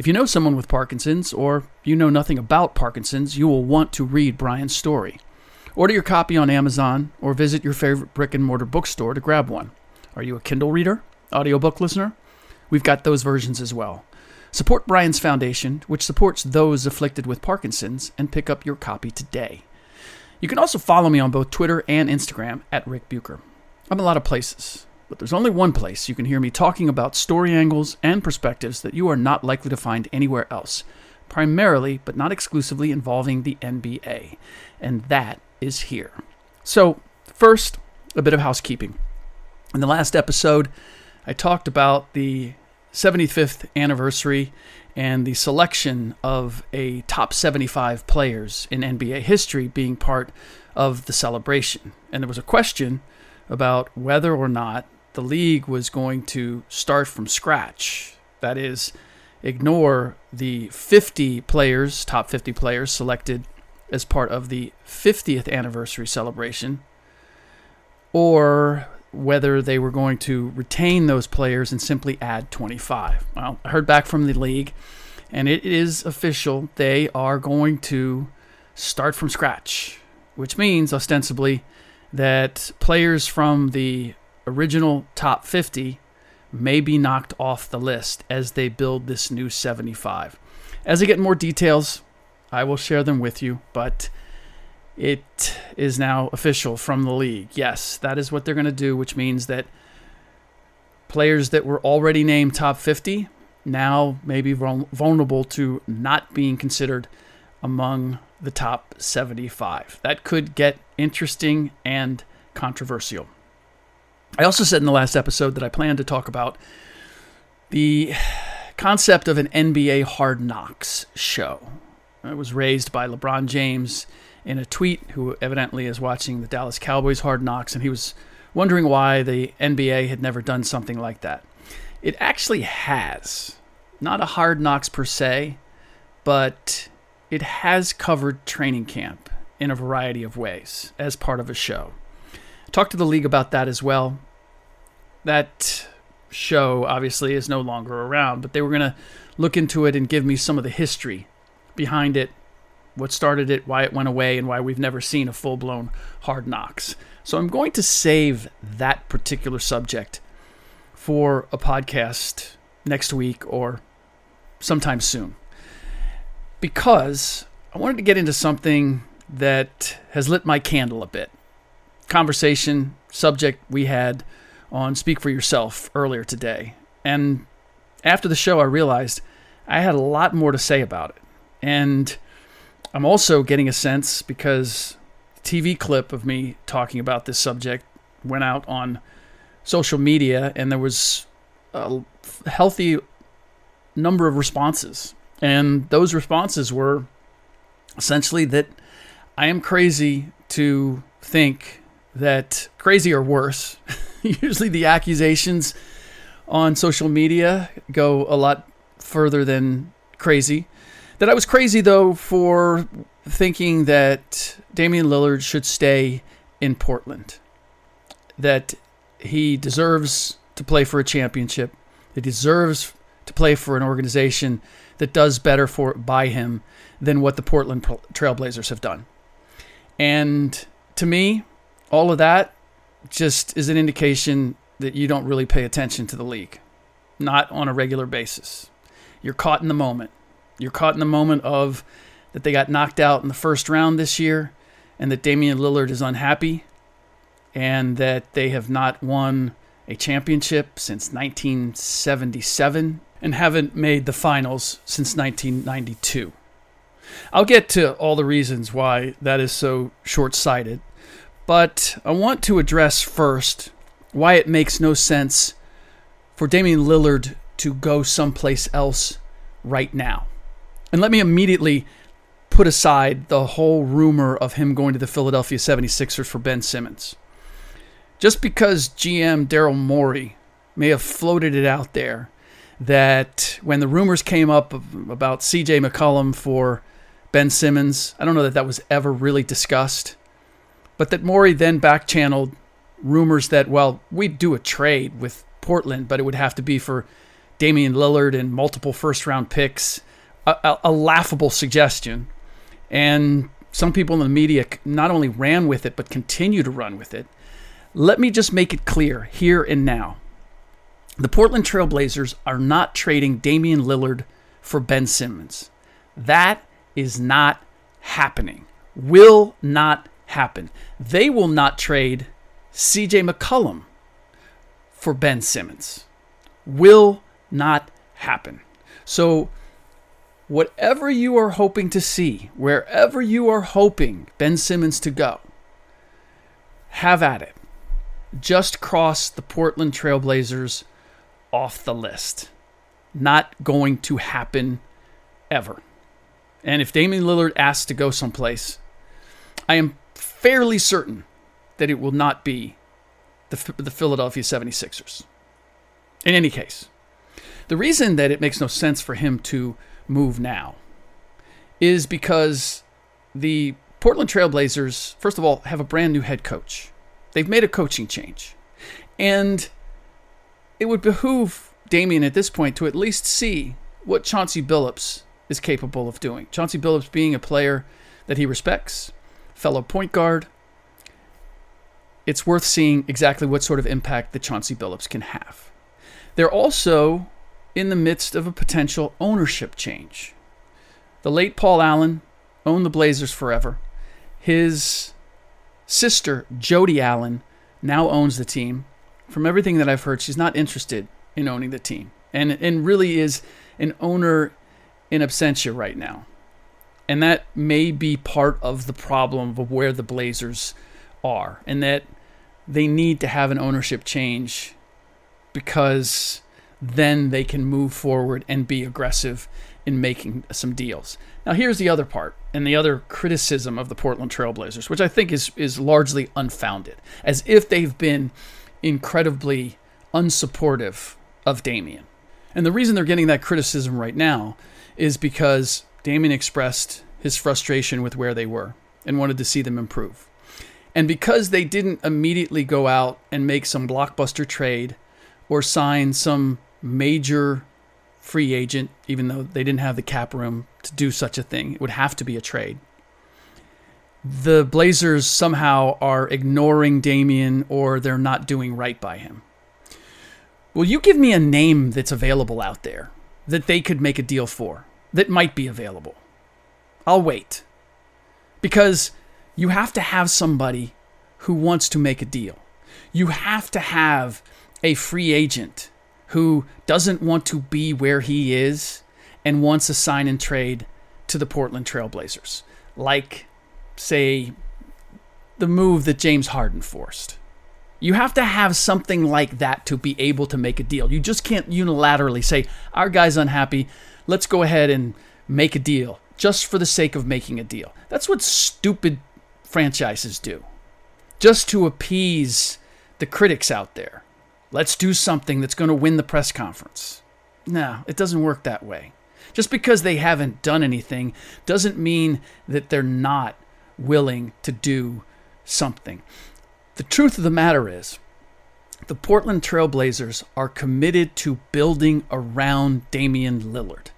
If you know someone with Parkinson's, or you know nothing about Parkinson's, you will want to read Brian's story. Order your copy on Amazon or visit your favorite brick and mortar bookstore to grab one. Are you a Kindle reader? Audiobook listener? We've got those versions as well. Support Brian's Foundation, which supports those afflicted with Parkinson's, and pick up your copy today. You can also follow me on both Twitter and Instagram at Rick Bucher. I'm a lot of places, but there's only one place you can hear me talking about story angles and perspectives that you are not likely to find anywhere else, primarily, but not exclusively, involving the NBA. And that is here. So, first, a bit of housekeeping. In the last episode, I talked about the 75th anniversary and the selection of a top 75 players in NBA history being part of the celebration. And there was a question about whether or not the league was going to start from scratch. That is, ignore the 50 players, top 50 players selected as part of the 50th anniversary celebration, or whether they were going to retain those players and simply add 25. Well, I heard back from the league, and it is official. They are going to start from scratch, which means ostensibly that players from the original top 50 may be knocked off the list as they build this new 75. As I get more details, I will share them with you, but it is now official from the league. Yes, that is what they're going to do, which means that players that were already named top 50 now may be vulnerable to not being considered among the top 75. That could get interesting and controversial. I also said in the last episode that I plan to talk about the concept of an NBA Hard Knocks show. It was raised by LeBron James in a tweet, who evidently is watching the Dallas Cowboys Hard Knocks, and he was wondering why the NBA had never done something like that. It actually has. Not a Hard Knocks per se, but it has covered training camp in a variety of ways as part of a show. Talked to the league about that as well. That show obviously is no longer around, but they were going to look into it and give me some of the history behind it what started it, why it went away, and why we've never seen a full blown hard knocks. So I'm going to save that particular subject for a podcast next week or sometime soon. Because I wanted to get into something that has lit my candle a bit. Conversation, subject we had on Speak for Yourself earlier today. And after the show, I realized I had a lot more to say about it. And I'm also getting a sense because TV clip of me talking about this subject went out on social media and there was a healthy number of responses. And those responses were essentially that I am crazy to think that crazy or worse. Usually the accusations on social media go a lot further than crazy That I was crazy though for thinking that Damian Lillard should stay in Portland. That he deserves to play for a championship. He deserves to play for an organization that does better for by him than what the Portland Trailblazers have done. And to me, all of that just is an indication that you don't really pay attention to the league, not on a regular basis. You're caught in the moment. You're caught in the moment of that they got knocked out in the first round this year and that Damian Lillard is unhappy and that they have not won a championship since 1977 and haven't made the finals since 1992. I'll get to all the reasons why that is so short sighted, but I want to address first why it makes no sense for Damian Lillard to go someplace else right now. And let me immediately put aside the whole rumor of him going to the Philadelphia 76ers for Ben Simmons. Just because GM Daryl Morey may have floated it out there that when the rumors came up about CJ McCollum for Ben Simmons, I don't know that that was ever really discussed, but that Morey then back channeled rumors that, well, we'd do a trade with Portland, but it would have to be for Damian Lillard and multiple first round picks. A, a, a, laughable suggestion. And some people in the media not only ran with it, but continue to run with it. Let me just make it clear here and now. The Portland Trailblazers are not trading Damian Lillard for Ben Simmons. That is not happening. Will not happen. They will not trade CJ McCollum for Ben Simmons. Will not happen. So, whatever you are hoping to see, wherever you are hoping Ben Simmons to go, have at it. Just cross the Portland Trailblazers off the list. Not going to happen ever. And if Damian Lillard asks to go someplace, I am fairly certain that it will not be the, the Philadelphia 76ers. In any case, the reason that it makes no sense for him to move now is because the Portland Trailblazers, first of all, have a brand new head coach. They've made a coaching change. And it would behoove Damian at this point to at least see what Chauncey Billups is capable of doing. Chauncey Billups being a player that he respects, fellow point guard, it's worth seeing exactly what sort of impact the Chauncey Billups can have. They're also in the midst of a potential ownership change. The late Paul Allen owned the Blazers forever. His sister, Jody Allen, now owns the team. From everything that I've heard, she's not interested in owning the team and, and really is an owner in absentia right now. And that may be part of the problem of where the Blazers are, and that they need to have an ownership change because then they can move forward and be aggressive in making some deals. Now, here's the other part and the other criticism of the Portland Trailblazers, which I think is, is largely unfounded, as if they've been incredibly unsupportive of Damian. And the reason they're getting that criticism right now is because Damian expressed his frustration with where they were and wanted to see them improve. And because they didn't immediately go out and make some blockbuster trade or sign some major free agent, even though they didn't have the cap room to do such a thing, it would have to be a trade. The Blazers somehow are ignoring Damian or they're not doing right by him. Will you give me a name that's available out there that they could make a deal for that might be available? I'll wait. Because you have to have somebody who wants to make a deal. You have to have a free agent who doesn't want to be where he is and wants a sign and trade to the Portland Trailblazers. Like, say, the move that James Harden forced. You have to have something like that to be able to make a deal. You just can't unilaterally say, our guy's unhappy, let's go ahead and make a deal just for the sake of making a deal. That's what stupid franchises do, just to appease the critics out there. Let's do something that's going to win the press conference. No, it doesn't work that way. Just because they haven't done anything doesn't mean that they're not willing to do something. The truth of the matter is, the Portland Trailblazers are committed to building around Damian Lillard.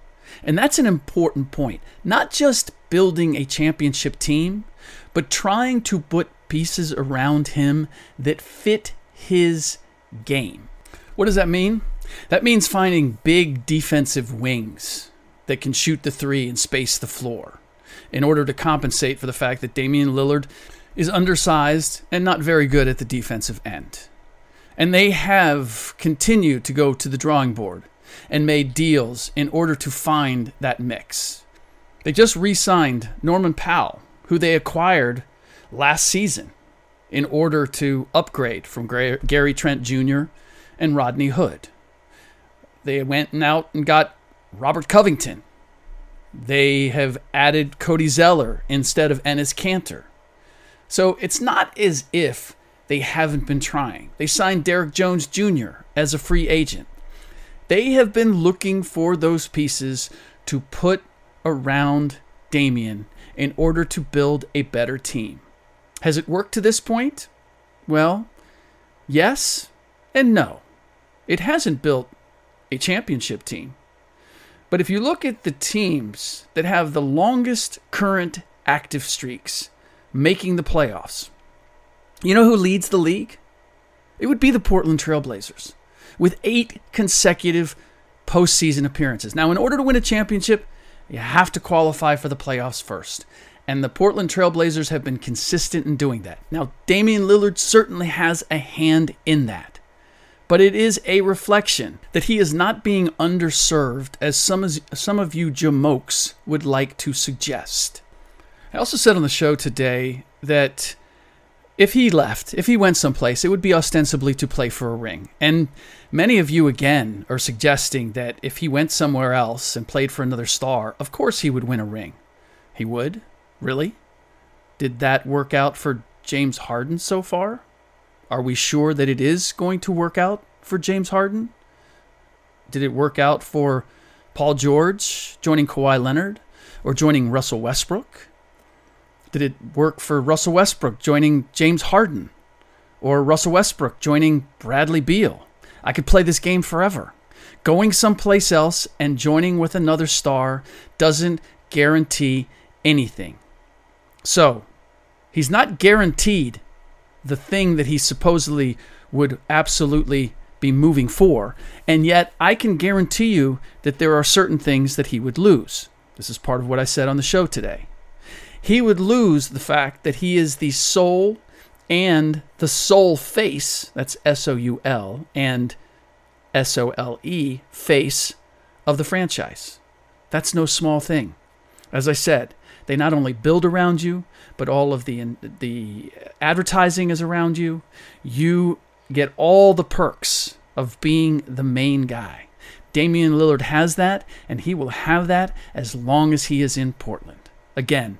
And that's an important point. Not just building a championship team, but trying to put pieces around him that fit his game. What does that mean? That means finding big defensive wings that can shoot the three and space the floor in order to compensate for the fact that Damian Lillard is undersized and not very good at the defensive end. And they have continued to go to the drawing board and made deals in order to find that mix. They just re signed Norman Powell, who they acquired last season in order to upgrade from Gary Trent Jr. and Rodney Hood. They went out and got Robert Covington. They have added Cody Zeller instead of Enes Kanter. So it's not as if they haven't been trying. They signed Derrick Jones Jr. as a free agent. They have been looking for those pieces to put around Damian in order to build a better team. Has it worked to this point? Well, yes and no. It hasn't built a championship team. But if you look at the teams that have the longest current active streaks making the playoffs, you know who leads the league? It would be the Portland Trailblazers with eight consecutive postseason appearances. Now, in order to win a championship, you have to qualify for the playoffs first. And the Portland Trailblazers have been consistent in doing that. Now, Damian Lillard certainly has a hand in that. But it is a reflection that he is not being underserved as some, as, some of you jamokes would like to suggest. I also said on the show today that if he left, if he went someplace, it would be ostensibly to play for a ring. And many of you, again, are suggesting that if he went somewhere else and played for another star, of course he would win a ring. He would? Really? Did that work out for James Harden so far? Are we sure that it is going to work out for James Harden? Did it work out for Paul George joining Kawhi Leonard or joining Russell Westbrook? Did it work for Russell Westbrook joining James Harden or Russell Westbrook joining Bradley Beal? I could play this game forever. Going someplace else and joining with another star doesn't guarantee anything. So, he's not guaranteed the thing that he supposedly would absolutely be moving for, and yet I can guarantee you that there are certain things that he would lose. This is part of what I said on the show today he would lose the fact that he is the soul and the soul face, that's S O U L, and S O L E, face of the franchise. That's no small thing. As I said, they not only build around you, but all of the the advertising is around you. You get all the perks of being the main guy. Damian Lillard has that, and he will have that as long as he is in Portland. Again,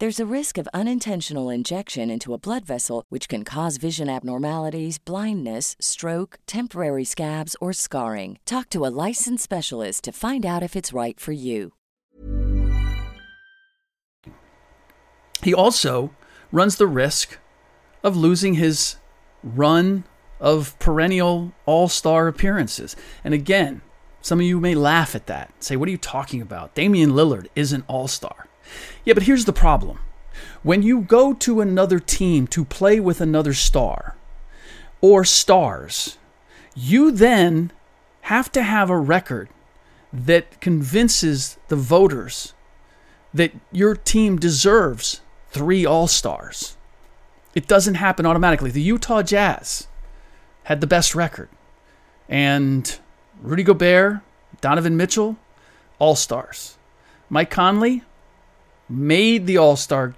There's a risk of unintentional injection into a blood vessel, which can cause vision abnormalities, blindness, stroke, temporary scabs, or scarring. Talk to a licensed specialist to find out if it's right for you. He also runs the risk of losing his run of perennial all star appearances. And again, some of you may laugh at that, say, What are you talking about? Damian Lillard is an all star. Yeah, but here's the problem. When you go to another team to play with another star, or stars, you then have to have a record that convinces the voters that your team deserves three All Stars. It doesn't happen automatically. The Utah Jazz had the best record, and Rudy Gobert, Donovan Mitchell, All Stars. Mike Conley made the All Star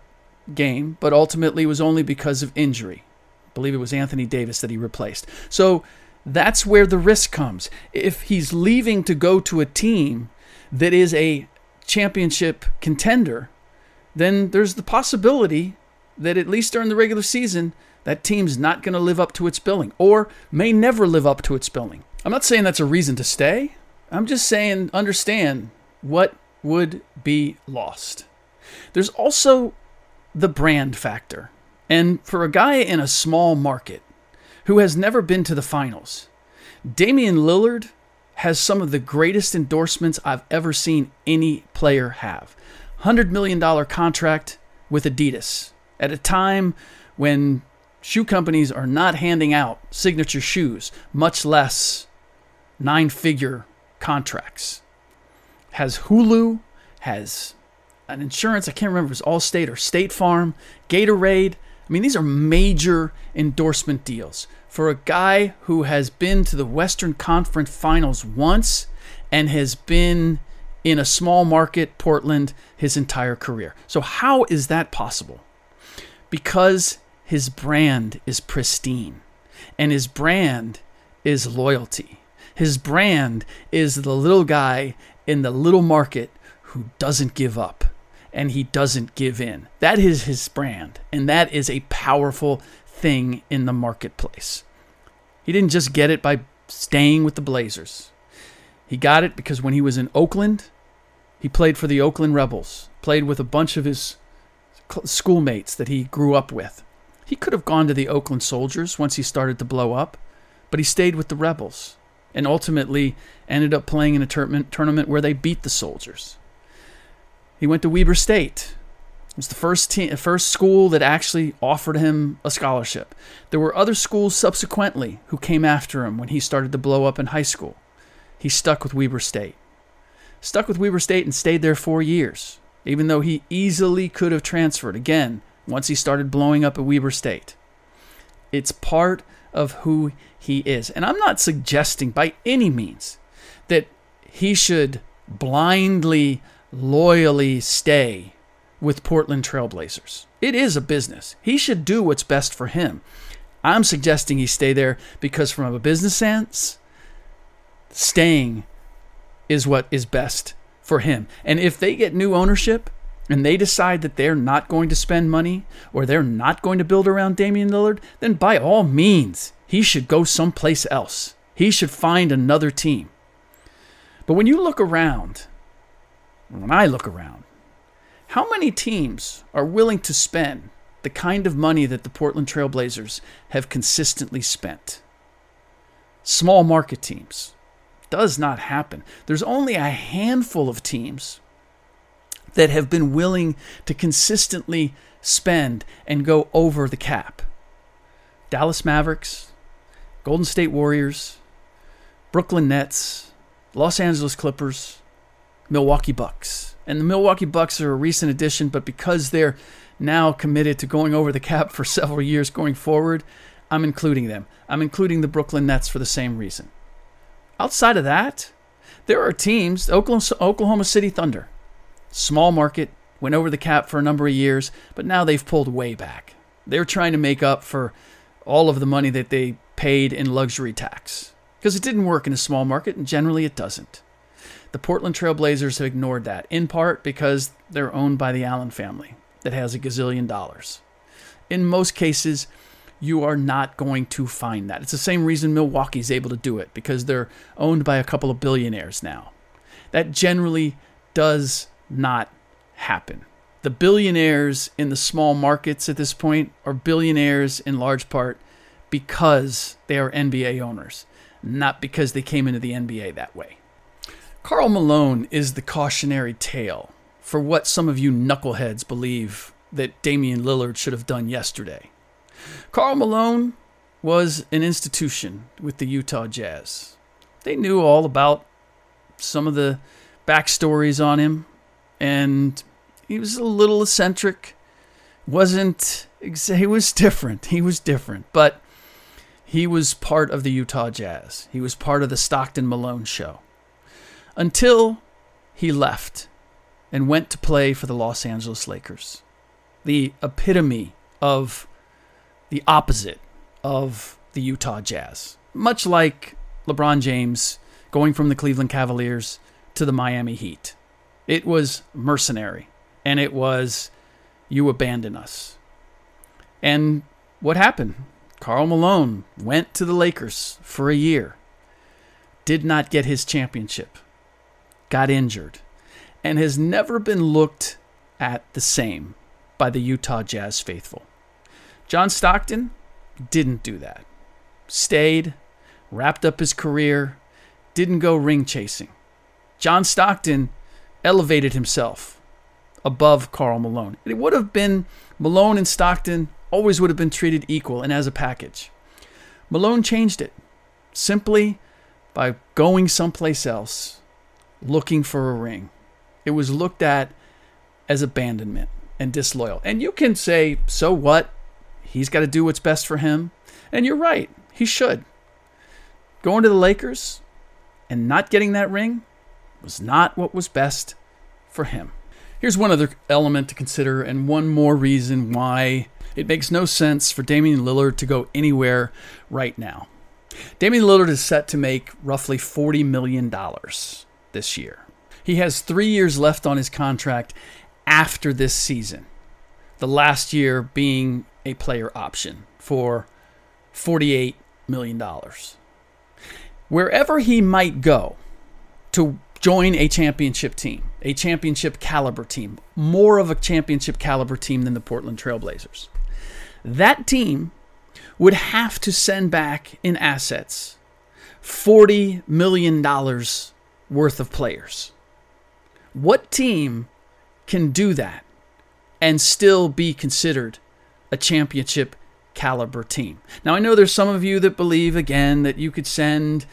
game, but ultimately was only because of injury. I believe it was Anthony Davis that he replaced. So that's where the risk comes. If he's leaving to go to a team that is a championship contender, then there's the possibility that at least during the regular season, that team's not going to live up to its billing or may never live up to its billing. I'm not saying that's a reason to stay. I'm just saying understand what would be lost. There's also the brand factor. And for a guy in a small market who has never been to the finals, Damian Lillard has some of the greatest endorsements I've ever seen any player have. $100 million contract with Adidas at a time when shoe companies are not handing out signature shoes, much less nine figure contracts. Has Hulu, has an insurance, I can't remember it was Allstate or State Farm, Gatorade. I mean, these are major endorsement deals for a guy who has been to the Western Conference Finals once and has been in a small market, Portland, his entire career. So, how is that possible? Because his brand is pristine, and his brand is loyalty. His brand is the little guy in the little market who doesn't give up and he doesn't give in. That is his brand, and that is a powerful thing in the marketplace. He didn't just get it by staying with the Blazers. He got it because when he was in Oakland, he played for the Oakland Rebels, played with a bunch of his schoolmates that he grew up with. He could have gone to the Oakland Soldiers once he started to blow up, but he stayed with the Rebels and ultimately ended up playing in a tournament where they beat the Soldiers. He went to Weber State. It was the first team, first school that actually offered him a scholarship. There were other schools subsequently who came after him when he started to blow up in high school. He stuck with Weber State. Stuck with Weber State and stayed there four years, even though he easily could have transferred again once he started blowing up at Weber State. It's part of who he is. And I'm not suggesting by any means that he should blindly loyally stay with Portland Trailblazers. It is a business. He should do what's best for him. I'm suggesting he stay there because, from a business sense, staying is what is best for him. And if they get new ownership and they decide that they're not going to spend money or they're not going to build around Damian Lillard, then by all means, he should go someplace else. He should find another team. But when you look around when I look around, how many teams are willing to spend the kind of money that the Portland Trailblazers have consistently spent? Small market teams. Does not happen. There's only a handful of teams that have been willing to consistently spend and go over the cap. Dallas Mavericks, Golden State Warriors, Brooklyn Nets, Los Angeles Clippers, Milwaukee Bucks. And the Milwaukee Bucks are a recent addition, but because they're now committed to going over the cap for several years going forward, I'm including them. I'm including the Brooklyn Nets for the same reason. Outside of that, there are teams, Oklahoma City Thunder, small market, went over the cap for a number of years, but now they've pulled way back. They're trying to make up for all of the money that they paid in luxury tax because it didn't work in a small market, and generally it doesn't. The Portland Trailblazers have ignored that, in part because they're owned by the Allen family that has a gazillion dollars. In most cases, you are not going to find that. It's the same reason Milwaukee's able to do it, because they're owned by a couple of billionaires now. That generally does not happen. The billionaires in the small markets at this point are billionaires in large part because they are NBA owners, not because they came into the NBA that way. Karl Malone is the cautionary tale for what some of you knuckleheads believe that Damian Lillard should have done yesterday. Karl Malone was an institution with the Utah Jazz. They knew all about some of the backstories on him, and he was a little eccentric. wasn't He was different. He was different, but he was part of the Utah Jazz. He was part of the Stockton Malone show until he left and went to play for the Los Angeles Lakers. The epitome of the opposite of the Utah Jazz. Much like LeBron James going from the Cleveland Cavaliers to the Miami Heat. It was mercenary, and it was, you abandon us. And what happened? Karl Malone went to the Lakers for a year, did not get his championship, got injured, and has never been looked at the same by the Utah Jazz faithful. John Stockton didn't do that. Stayed, wrapped up his career, didn't go ring chasing. John Stockton elevated himself above Karl Malone. It would have been Malone and Stockton always would have been treated equal and as a package. Malone changed it simply by going someplace else, looking for a ring. It was looked at as abandonment and disloyal. And you can say, so what? He's got to do what's best for him. And you're right, he should. Going to the Lakers and not getting that ring was not what was best for him. Here's one other element to consider, and one more reason why it makes no sense for Damian Lillard to go anywhere right now. Damian Lillard is set to make roughly $40 million this year. He has three years left on his contract after this season, the last year being a player option for $48 million. Wherever he might go to join a championship team, a championship caliber team, more of a championship caliber team than the Portland Trailblazers, that team would have to send back in assets $40 million worth of players. What team can do that and still be considered a championship caliber team. Now, I know there's some of you that believe, again, that you could send,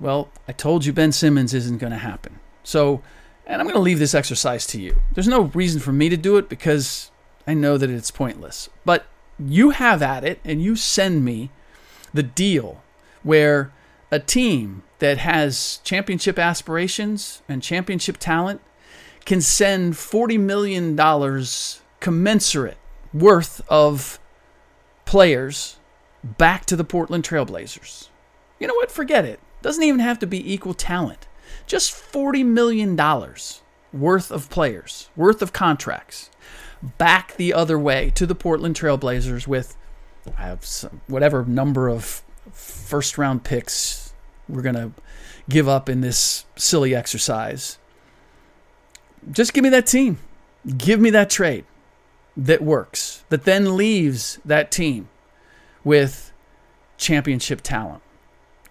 well, I told you Ben Simmons isn't going to happen. So, and I'm going to leave this exercise to you. There's no reason for me to do it because I know that it's pointless. But you have at it and you send me the deal where a team that has championship aspirations and championship talent can send $40 million commensurate worth of players back to the Portland Trailblazers. You know what? Forget it. Doesn't even have to be equal talent. Just $40 million worth of players, worth of contracts, back the other way to the Portland Trailblazers with I have some, whatever number of first round picks we're going to give up in this silly exercise. Just give me that team. Give me that trade that works, that then leaves that team with championship talent.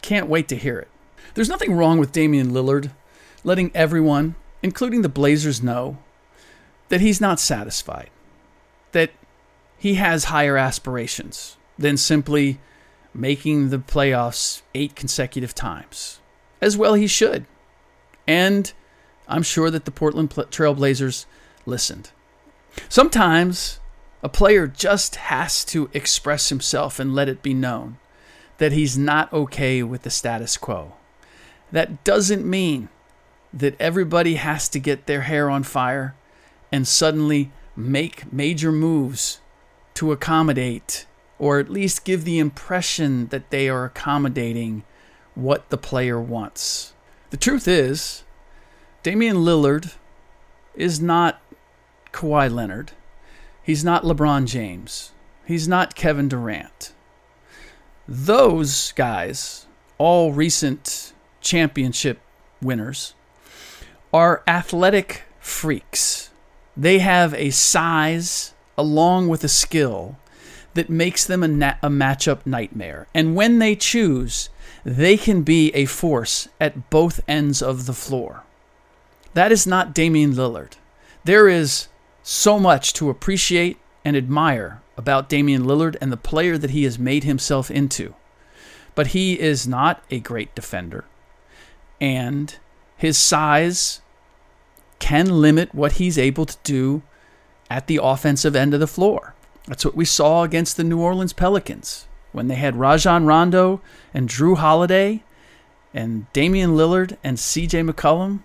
Can't wait to hear it. There's nothing wrong with Damian Lillard letting everyone, including the Blazers, know that he's not satisfied, that he has higher aspirations than simply making the playoffs eight consecutive times. As well, he should. And I'm sure that the Portland Trailblazers listened. Sometimes a player just has to express himself and let it be known that he's not okay with the status quo. That doesn't mean that everybody has to get their hair on fire and suddenly make major moves to accommodate or at least give the impression that they are accommodating what the player wants. The truth is, Damian Lillard is not Kawhi Leonard. He's not LeBron James. He's not Kevin Durant. Those guys, all recent championship winners, are athletic freaks. They have a size along with a skill that makes them a, na- a matchup nightmare. And when they choose, they can be a force at both ends of the floor. That is not Damian Lillard. There is so much to appreciate and admire about Damian Lillard and the player that he has made himself into. But he is not a great defender. And his size can limit what he's able to do at the offensive end of the floor. That's what we saw against the New Orleans Pelicans when they had Rajon Rondo and Jrue Holiday and Damian Lillard and CJ McCollum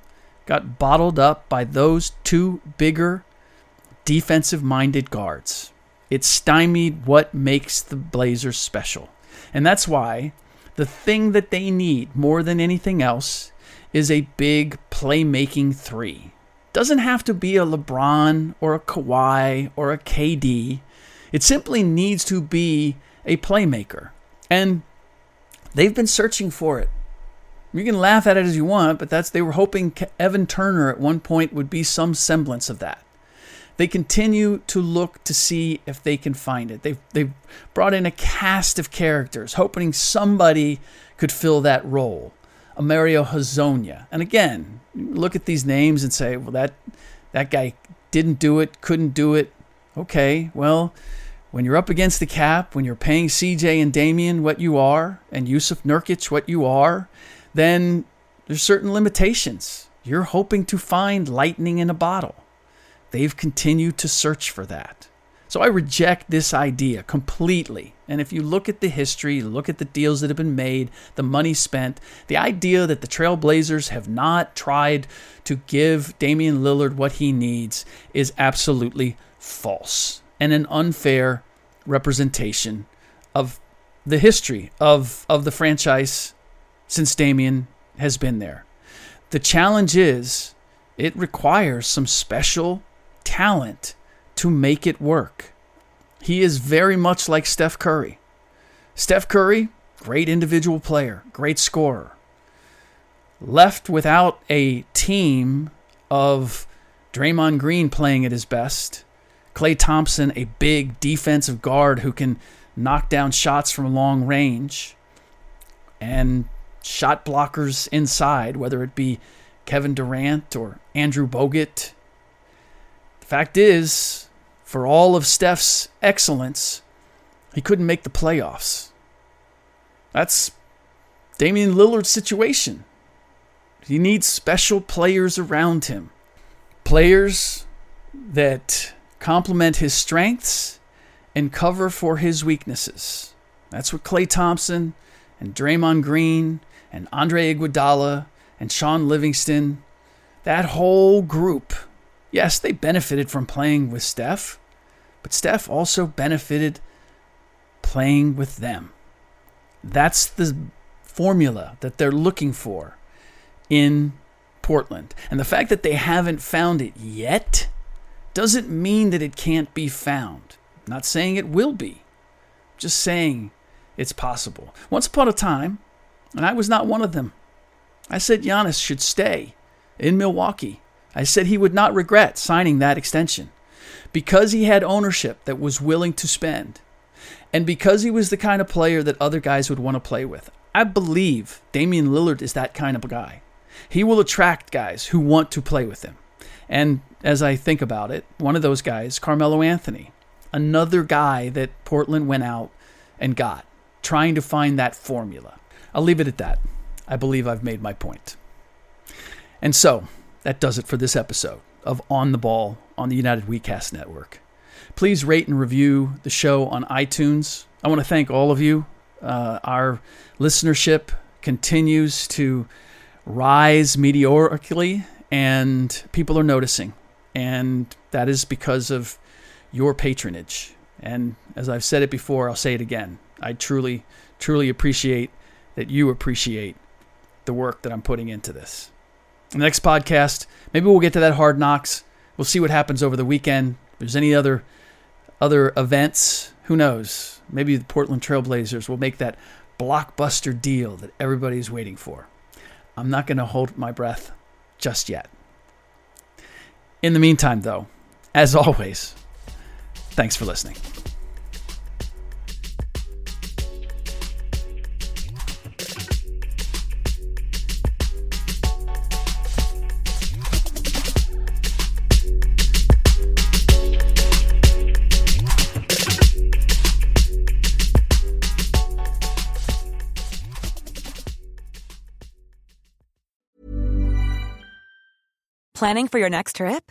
got bottled up by those two bigger defensive minded guards. It stymied what makes the Blazers special. And that's why the thing that they need more than anything else is a big playmaking three. Doesn't have to be a LeBron or a Kawhi or a KD. It simply needs to be a playmaker. And they've been searching for it. You can laugh at it as you want, but that's they were hoping Evan Turner at one point would be some semblance of that. They continue to look to see if they can find it. They've, they've brought in a cast of characters, hoping somebody could fill that role. A Mario Hezonja. And again, look at these names and say, well, that, that guy didn't do it, couldn't do it. Okay, well, when you're up against the cap, when you're paying CJ and Damian what you are, and Jusuf Nurkic what you are, then there's certain limitations. You're hoping to find lightning in a bottle. They've continued to search for that. So I reject this idea completely. And if you look at the history, look at the deals that have been made, the money spent, the idea that the Trailblazers have not tried to give Damian Lillard what he needs is absolutely false and an unfair representation of the history of, of the franchise since Damian has been there. The challenge is it requires some special talent to make it work. He is very much like Steph Curry. Steph Curry, great individual player, great scorer. Left without a team of Draymond Green playing at his best Klay Thompson, a big defensive guard who can knock down shots from long range, and shot blockers inside, whether it be Kevin Durant or Andrew Bogut. The fact is, for all of Steph's excellence, he couldn't make the playoffs. That's Damian Lillard's situation. He needs special players around him. Players that complement his strengths and cover for his weaknesses. That's what Klay Thompson and Draymond Green and Andre Iguodala and Shaun Livingston, that whole group, yes, they benefited from playing with Steph, but Steph also benefited playing with them. That's the formula that they're looking for in Portland. And the fact that they haven't found it yet doesn't mean that it can't be found. I'm not saying it will be, just saying it's possible. Once upon a time, and I was not one of them, I said Giannis should stay in Milwaukee. I said he would not regret signing that extension because he had ownership that was willing to spend and because he was the kind of player that other guys would want to play with. I believe Damian Lillard is that kind of a guy. He will attract guys who want to play with him. And as I think about it, one of those guys, Carmelo Anthony, another guy that Portland went out and got, trying to find that formula. I'll leave it at that. I believe I've made my point. And so, that does it for this episode of On the Ball on the United WeCast Network. Please rate and review the show on iTunes. I want to thank all of you. Uh, our listenership continues to rise meteorically and people are noticing. And that is because of your patronage. And as I've said it before, I'll say it again. I truly, truly appreciate that you appreciate the work that I'm putting into this. The next podcast, maybe we'll get to that hard knocks. We'll see what happens over the weekend. If there's any other other events, who knows? Maybe the Portland Trailblazers will make that blockbuster deal that everybody's waiting for. I'm not going to hold my breath just yet. In the meantime, though, as always, thanks for listening. Planning for your next trip?